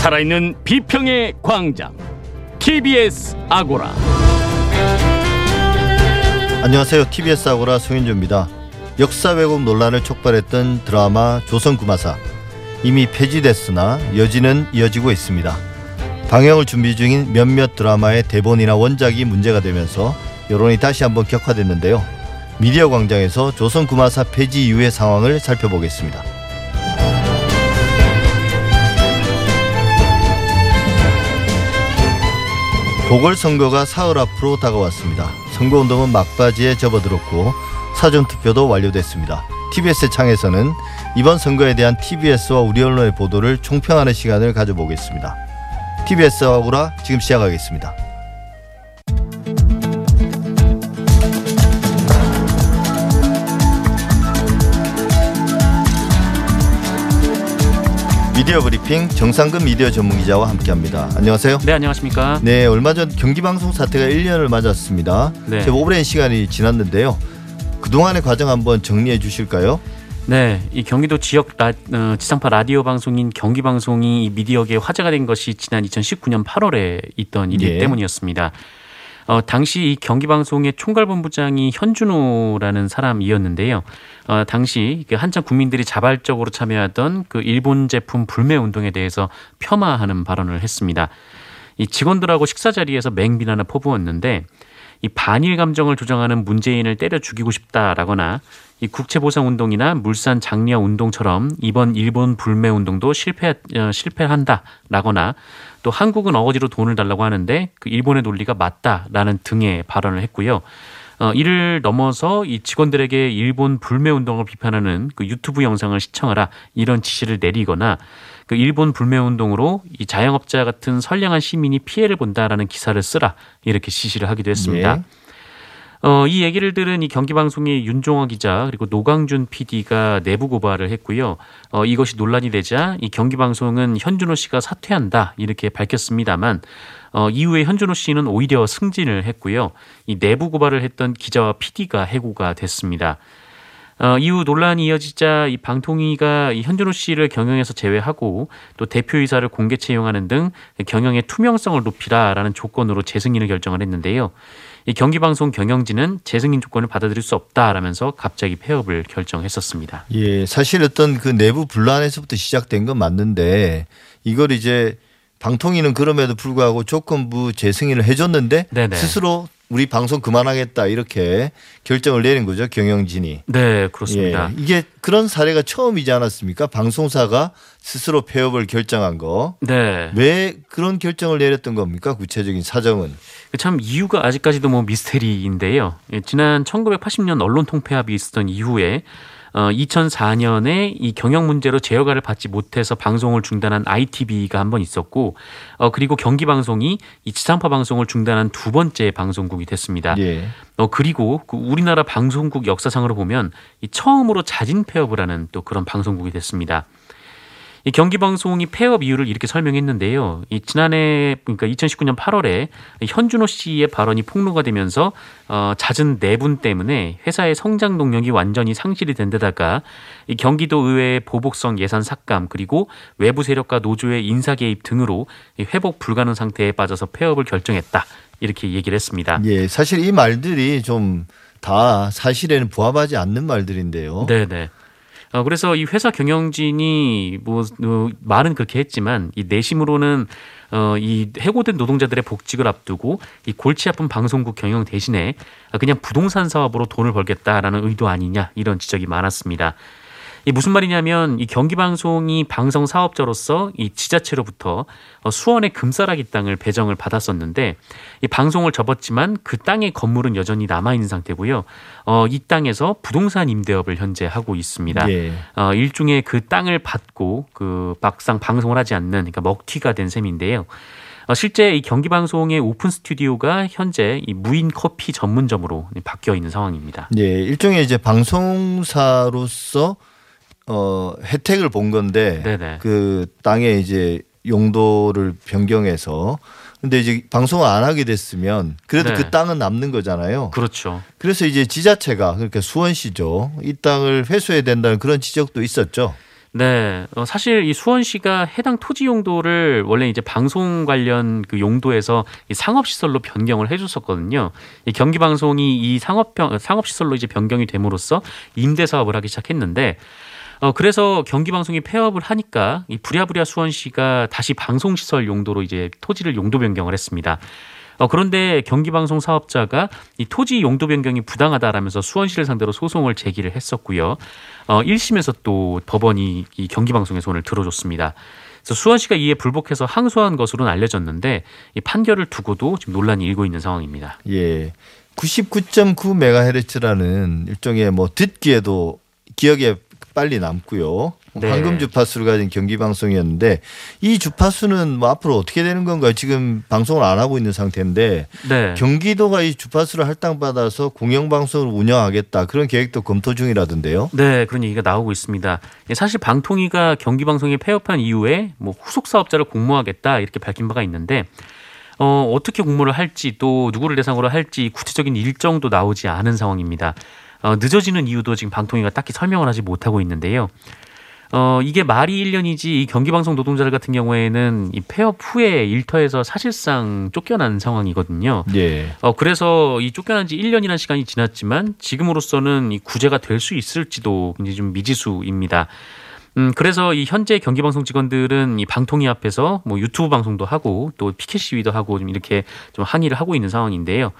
살아있는 비평의 광장 TBS 아고라 안녕하세요. TBS 아고라 송윤주입니다. 역사 왜곡 논란을 촉발했던 드라마 조선구마사 이미 폐지됐으나 여지는 이어지고 있습니다. 방영을 준비 중인 몇몇 드라마의 대본이나 원작이 문제가 되면서 여론이 다시 한번 격화됐는데요. 미디어 광장에서 조선구마사 폐지 이후의 상황을 살펴보겠습니다. 보궐선거가 사흘 앞으로 다가왔습니다. 선거운동은 막바지에 접어들었고 사전투표도 완료됐습니다. TBS 창에서는 이번 선거에 대한 TBS와 우리 언론의 보도를 총평하는 시간을 가져보겠습니다. TBS 아고라 지금 시작하겠습니다. 미디어 브리핑 정상근 미디어 전문 기자와 함께합니다. 안녕하세요. 네, 안녕하십니까? 네, 얼마 전 경기방송 사태가 1년을 맞았습니다. 네. 제 오랜 시간이 지났는데요. 그동안의 과정 한번 정리해 주실까요? 네, 이 경기도 지역 라, 어, 지상파 라디오 방송인 경기 방송이 이 미디어계에 화제가 된 것이 지난 2019년 8월에 있던 일이기 예. 때문이었습니다. 어, 당시 이 경기 방송의 총괄본부장이 현준호라는 사람이었는데요. 어, 당시 그 한참 국민들이 자발적으로 참여하던 그 일본 제품 불매 운동에 대해서 폄하하는 발언을 했습니다. 이 직원들하고 식사 자리에서 맹비난을 퍼부었는데 이 반일 감정을 조장하는 문재인을 때려 죽이고 싶다라거나 이 국채 보상 운동이나 물산 장려 운동처럼 이번 일본 불매 운동도 실패 어, 실패한다라거나 또 한국은 어거지로 돈을 달라고 하는데 그 일본의 논리가 맞다라는 등의 발언을 했고요. 어, 이를 넘어서 이 직원들에게 일본 불매 운동을 비판하는 그 유튜브 영상을 시청하라 이런 지시를 내리거나 그 일본 불매 운동으로 이 자영업자 같은 선량한 시민이 피해를 본다라는 기사를 쓰라 이렇게 지시를 하기도 했습니다. 예. 어, 이 얘기를 들은 이 경기방송의 윤종화 기자 그리고 노강준 PD가 내부 고발을 했고요. 어, 이것이 논란이 되자 이 경기방송은 현준호 씨가 사퇴한다 이렇게 밝혔습니다만 어, 이후에 현준호 씨는 오히려 승진을 했고요. 이 내부 고발을 했던 기자와 PD가 해고가 됐습니다. 어, 이후 논란이 이어지자 이 방통위가 이 현준호 씨를 경영에서 제외하고 또 대표이사를 공개 채용하는 등 경영의 투명성을 높이라라는 조건으로 재승인을 결정을 했는데요. 이 경기방송 경영진은 재승인 조건을 받아들일 수 없다라면서 갑자기 폐업을 결정했었습니다. 예, 사실 어떤 그 내부 분란에서부터 시작된 건 맞는데 이걸 이제 방통위는 그럼에도 불구하고 조건부 재승인을 해줬는데 네네. 스스로 우리 방송 그만하겠다 이렇게 결정을 내린 거죠 경영진이. 네, 그렇습니다. 예, 이게 그런 사례가 처음이지 않았습니까? 방송사가 스스로 폐업을 결정한 거. 네. 왜 그런 결정을 내렸던 겁니까? 구체적인 사정은. 그참 이유가 아직까지도 뭐 미스테리인데요. 예, 지난 1980년 언론 통폐합이 있었던 이후에 어, 2004년에 이 경영 문제로 재허가를 받지 못해서 방송을 중단한 ITV가 한 번 있었고, 어, 그리고 경기 방송이 이 지상파 방송을 중단한 두 번째 방송국이 됐습니다. 예. 어, 그리고 그 우리나라 방송국 역사상으로 보면 이 처음으로 자진 폐업을 하는 또 그런 방송국이 됐습니다. 이 경기방송이 폐업 이유를 이렇게 설명했는데요. 이 지난해 그러니까 2019년 8월에 현준호 씨의 발언이 폭로가 되면서 어, 잦은 내분 때문에 회사의 성장 동력이 완전히 상실이 된 데다가 이 경기도 의회의 보복성 예산 삭감 그리고 외부 세력과 노조의 인사 개입 등으로 이 회복 불가능 상태에 빠져서 폐업을 결정했다 이렇게 얘기를 했습니다. 예, 사실 이 말들이 좀 다 사실에는 부합하지 않는 말들인데요. 네 네. 어, 그래서 이 회사 경영진이 뭐, 어, 말은 그렇게 했지만 이 내심으로는 어, 이 해고된 노동자들의 복직을 앞두고 이 골치 아픈 방송국 경영 대신에 그냥 부동산 사업으로 돈을 벌겠다라는 의도 아니냐 이런 지적이 많았습니다. 이 무슨 말이냐면 이 경기 방송이 방송 사업자로서 이 지자체로부터 어, 수원의 금싸라기 땅을 배정을 받았었는데 이 방송을 접었지만 그 땅의 건물은 여전히 남아 있는 상태고요. 어, 이 땅에서 부동산 임대업을 현재 하고 있습니다. 예. 어, 일종의 그 땅을 받고 그 막상 방송을 하지 않는 그러니까 먹튀가 된 셈인데요. 어, 실제 이 경기 방송의 오픈 스튜디오가 현재 이 무인 커피 전문점으로 바뀌어 있는 상황입니다. 예, 일종의 이제 방송사로서 어 혜택을 본 건데 네네. 그 땅의 이제 용도를 변경해서 근데 이제 방송을 안 하게 됐으면 그래도 네. 그 땅은 남는 거잖아요. 그렇죠. 그래서 이제 지자체가 그러니까 수원시죠. 이 땅을 회수해야 된다는 그런 지적도 있었죠. 네, 어, 사실 이 수원시가 해당 토지 용도를 원래 이제 방송 관련 그 용도에서 이 상업시설로 변경을 해줬었거든요. 이 경기방송이 이 상업 상업시설로 이제 변경이 됨으로써 임대 사업을 하기 시작했는데. 어 그래서 경기방송이 폐업을 하니까 이 부랴부랴 수원시가 다시 방송시설 용도로 이제 토지를 용도 변경을 했습니다. 어, 그런데 경기방송 사업자가 이 토지 용도 변경이 부당하다라면서 수원시를 상대로 소송을 제기를 했었고요. 어, 1심에서 또 법원이 이 경기방송의 손을 들어줬습니다. 그래서 수원시가 이에 불복해서 항소한 것으로는 알려졌는데 이 판결을 두고도 지금 논란이 일고 있는 상황입니다. 예. 99.9메가헤르츠라는 일종의 뭐 듣기에도 기억에 빨리 남고요. 네. 황금 주파수를 가진 경기 방송이었는데 이 주파수는 뭐 앞으로 어떻게 되는 건가요? 지금 방송을 안 하고 있는 상태인데 네. 경기도가 이 주파수를 할당받아서 공영 방송을 운영하겠다 그런 계획도 검토 중이라던데요. 네, 그런 얘기가 나오고 있습니다. 사실 방통위가 경기 방송이 폐업한 이후에 뭐 후속 사업자를 공모하겠다 이렇게 밝힌 바가 있는데 어, 어떻게 공모를 할지 또 누구를 대상으로 할지 구체적인 일정도 나오지 않은 상황입니다. 어, 늦어지는 이유도 지금 방통위가 딱히 설명을 하지 못하고 있는데요. 어, 이게 말이 1년이지 이 경기방송 노동자들 같은 경우에는 이 폐업 후에 일터에서 사실상 쫓겨난 상황이거든요. 예. 어, 그래서 이 쫓겨난 지 1년이라는 시간이 지났지만 지금으로서는 이 구제가 될 수 있을지도 굉장히 좀 미지수입니다. 음, 그래서 이 현재 경기방송 직원들은 이 방통위 앞에서 뭐 유튜브 방송도 하고 또 피켓 시위도 하고 좀 이렇게 좀 항의를 하고 있는 상황인데요.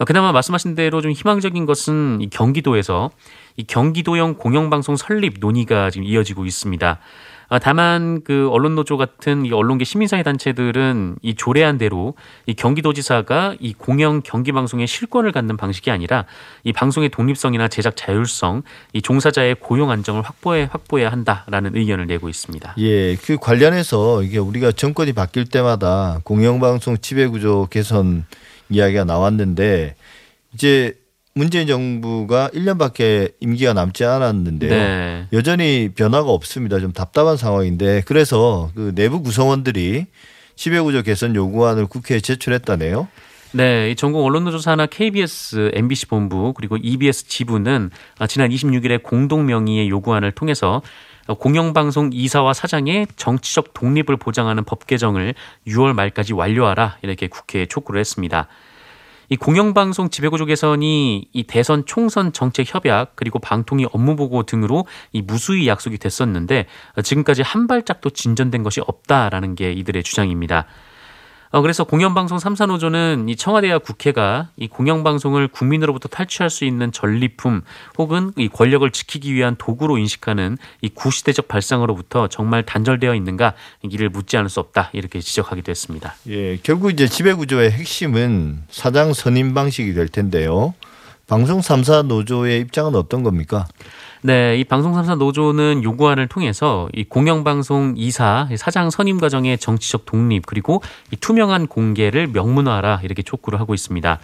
어, 그나마 말씀하신 대로 좀 희망적인 것은 이 경기도에서 이 경기도형 공영방송 설립 논의가 지금 이어지고 있습니다. 아, 다만 그 언론노조 같은 이 언론계 시민사회 단체들은 이 조례안 대로 이 경기도지사가 이 공영 경기방송의 실권을 갖는 방식이 아니라 이 방송의 독립성이나 제작 자율성, 이 종사자의 고용 안정을 확보해 확보해야 한다라는 의견을 내고 있습니다. 예, 그 관련해서 이게 우리가 정권이 바뀔 때마다 공영방송 지배구조 개선 이야기가 나왔는데 이제 문재인 정부가 1년밖에 임기가 남지 않았는데요. 네. 여전히 변화가 없습니다. 좀 답답한 상황인데 그래서 그 내부 구성원들이 지배구조 개선 요구안을 국회에 제출했다네요. 네, 전국 언론노조사나 KBS, MBC 본부 그리고 EBS 지부는 지난 26일에 공동 명의의 요구안을 통해서 공영방송 이사와 사장의 정치적 독립을 보장하는 법 개정을 6월 말까지 완료하라 이렇게 국회에 촉구를 했습니다. 이 공영방송 지배구조 개선이 이 대선 총선 정책 협약 그리고 방통위 업무 보고 등으로 이 무수히 약속이 됐었는데 지금까지 한 발짝도 진전된 것이 없다라는 게 이들의 주장입니다. 어, 그래서 공영방송 3사 노조는 이 청와대와 국회가 이 공영방송을 국민으로부터 탈취할 수 있는 전리품 혹은 이 권력을 지키기 위한 도구로 인식하는 이 구시대적 발상으로부터 정말 단절되어 있는가 이를 묻지 않을 수 없다 이렇게 지적하기도 했습니다. 예, 결국 이제 지배구조의 핵심은 사장 선임 방식이 될 텐데요. 방송 3사 노조의 입장은 어떤 겁니까? 네, 이 방송 3사 노조는 요구안을 통해서 이 공영방송 이사 사장 선임 과정의 정치적 독립 그리고 이 투명한 공개를 명문화하라 이렇게 촉구를 하고 있습니다.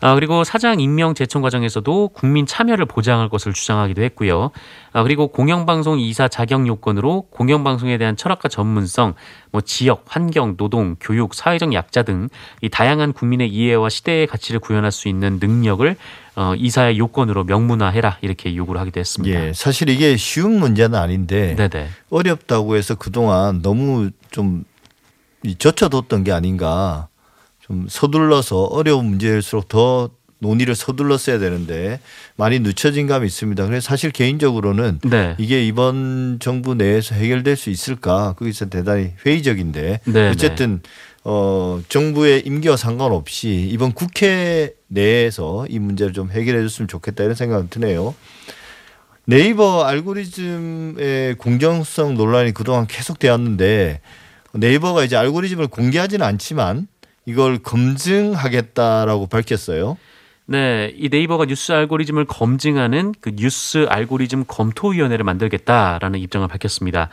아, 그리고 사장 임명 제청 과정에서도 국민 참여를 보장할 것을 주장하기도 했고요. 아, 그리고 공영방송 이사 자격 요건으로 공영방송에 대한 철학과 전문성, 뭐 지역, 환경, 노동, 교육, 사회적 약자 등 이 다양한 국민의 이해와 시대의 가치를 구현할 수 있는 능력을 어, 이사의 요건으로 명문화해라 이렇게 요구를 하기도 했습니다. 예, 사실 이게 쉬운 문제는 아닌데 네네. 어렵다고 해서 그동안 너무 좀 젖혀뒀던 게 아닌가. 좀 서둘러서 어려운 문제일수록 더 논의를 서둘렀어야 되는데 많이 늦춰진 감이 있습니다. 그래서 사실 개인적으로는 네. 이게 이번 정부 내에서 해결될 수 있을까 거기서 대단히 회의적인데 네, 네. 어쨌든 어 정부의 임기와 상관없이 이번 국회 내에서 이 문제를 좀 해결해 줬으면 좋겠다 이런 생각은 드네요. 네이버 알고리즘의 공정성 논란이 그동안 계속 되었는데 네이버가 이제 알고리즘을 공개하지는 않지만 이걸 검증하겠다라고 밝혔어요. 네, 이 네이버가 뉴스 알고리즘을 검증하는 그 뉴스 알고리즘 검토위원회를 만들겠다라는 입장을 밝혔습니다.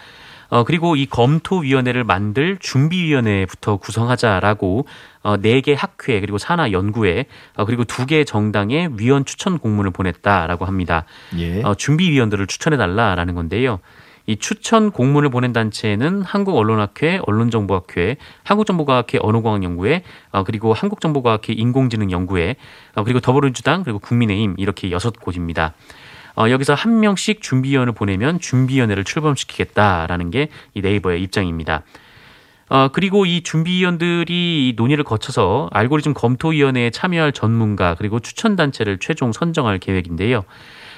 어, 그리고 이 검토위원회를 만들 준비위원회부터 구성하자라고 어, 4개 학회 그리고 산하 연구회 어, 그리고 2개 정당의 위원 추천 공문을 보냈다라고 합니다. 예. 어, 준비위원들을 추천해달라라는 건데요. 이 추천 공문을 보낸 단체는 한국언론학회, 언론정보학회, 한국정보과학회 언어과학연구회, 어, 그리고 한국정보과학회 인공지능연구회, 어, 그리고 더불어민주당 그리고 국민의힘 이렇게 여섯 곳입니다. 어, 여기서 한 명씩 준비위원을 보내면 준비위원회를 출범시키겠다라는 게 이 네이버의 입장입니다. 어, 그리고 이 준비위원들이 이 논의를 거쳐서 알고리즘 검토위원회에 참여할 전문가 그리고 추천단체를 최종 선정할 계획인데요.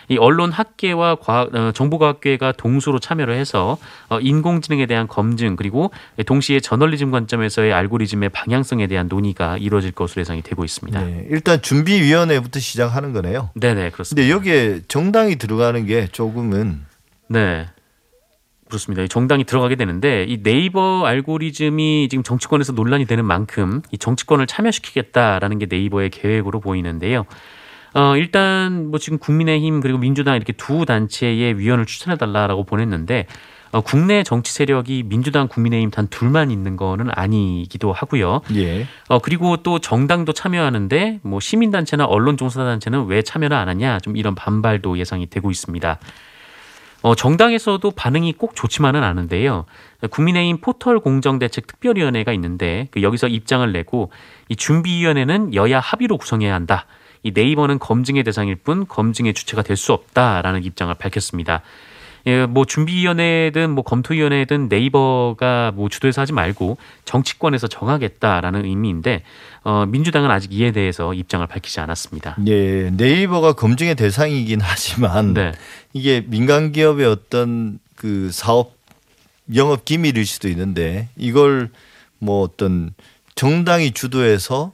이 언론 학계와 과학, 어, 정보과학계가 동수로 참여를 해서 어, 인공지능에 대한 검증 그리고 동시에 저널리즘 관점에서의 알고리즘의 방향성에 대한 논의가 이루어질 것으로 예상이 되고 있습니다. 네, 일단 준비위원회부터 시작하는 거네요. 네네 그렇습니다. 근데 여기에 정당이 들어가는 게 조금은 네. 그렇습니다. 이 정당이 들어가게 되는데 이 네이버 알고리즘이 지금 정치권에서 논란이 되는 만큼 이 정치권을 참여시키겠다라는 게 네이버의 계획으로 보이는데요. 어, 일단 뭐 지금 국민의힘 그리고 민주당 이렇게 두 단체의 위원을 추천해 달라라고 보냈는데 어, 국내 정치 세력이 민주당, 국민의힘 단 둘만 있는 거는 아니기도 하고요. 예. 어, 그리고 또 정당도 참여하는데 뭐 시민단체나 언론종사단체는 왜 참여를 안 하냐 좀 이런 반발도 예상이 되고 있습니다. 어, 정당에서도 반응이 꼭 좋지만은 않은데요. 국민의힘 포털 공정대책 특별위원회가 있는데 그 여기서 입장을 내고 이 준비위원회는 여야 합의로 구성해야 한다. 이 네이버는 검증의 대상일 뿐 검증의 주체가 될 수 없다라는 입장을 밝혔습니다. 예, 뭐 준비위원회든 뭐 검토위원회든 네이버가 뭐 주도해서 하지 말고 정치권에서 정하겠다라는 의미인데 어, 민주당은 아직 이에 대해서 입장을 밝히지 않았습니다. 예, 네이버가 검증의 대상이긴 하지만 네, 이게 민간 기업의 어떤 그 사업 영업 기밀일 수도 있는데 이걸 뭐 어떤 정당이 주도해서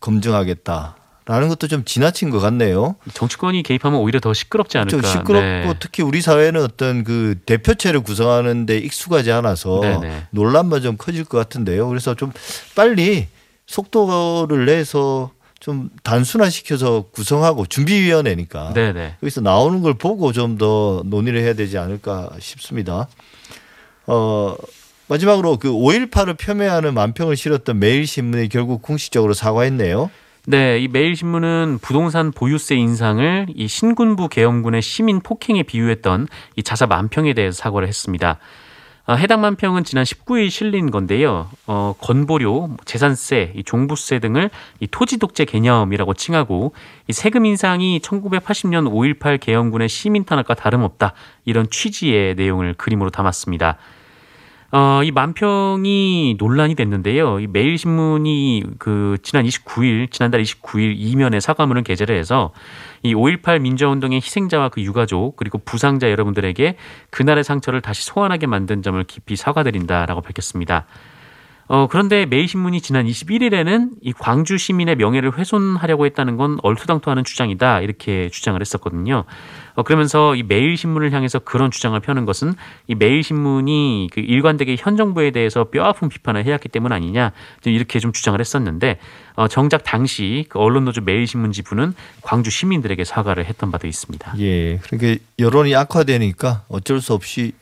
검증하겠다 라는 것도 좀 지나친 것 같네요. 정치권이 개입하면 오히려 더 시끄럽지 않을까. 좀 시끄럽고 네. 특히 우리 사회는 어떤 그 대표체를 구성하는데 익숙하지 않아서 네네. 논란만 좀 커질 것 같은데요. 그래서 좀 빨리 속도를 내서 좀 단순화시켜서 구성하고 준비위원회니까 네네. 여기서 나오는 걸 보고 좀 더 논의를 해야 되지 않을까 싶습니다. 어 마지막으로 그 5.18을 폄훼하는 만평을 실었던 매일신문이 결국 공식적으로 사과했네요. 네, 이 매일신문은 부동산 보유세 인상을 이 신군부 계엄군의 시민 폭행에 비유했던 이 자사 만평에 대해서 사과를 했습니다. 아, 해당 만평은 지난 19일 실린 건데요. 어, 건보료, 재산세, 이 종부세 등을 이 토지 독재 개념이라고 칭하고 이 세금 인상이 1980년 5.18 계엄군의 시민 탄압과 다름없다 이런 취지의 내용을 그림으로 담았습니다. 어, 이 만평이 논란이 됐는데요. 이 매일신문이 그 지난 29일, 지난달 29일 이면에 사과문을 게재를 해서 이 5.18 민주화운동의 희생자와 그 유가족 그리고 부상자 여러분들에게 그날의 상처를 다시 소환하게 만든 점을 깊이 사과드린다라고 밝혔습니다. 어, 그런데 매일신문이 지난 21일에는 이 광주 시민의 명예를 훼손하려고 했다는 건 얼토당토하는 주장이다 이렇게 주장을 했었거든요. 어, 그러면서 이 매일신문을 향해서 그런 주장을 펴는 것은 이 매일신문이 그 일관되게 현 정부에 대해서 뼈아픈 비판을 해왔기 때문 아니냐 좀 이렇게 좀 주장을 했었는데 어, 정작 당시 그 언론노조 매일신문 지부는 광주 시민들에게 사과를 했던 바도 있습니다. 예, 그러니까 여론이 악화되니까 어쩔 수 없이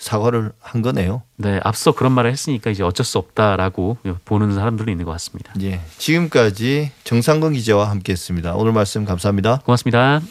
사과를 한 거네요. 네, 앞서 그런 말을 했으니까 이제 어쩔 수 없다라고 보는 사람들도 있는 것 같습니다. 예, 지금까지 정상근 기자와 함께했습니다. 오늘 말씀 감사합니다. 고맙습니다.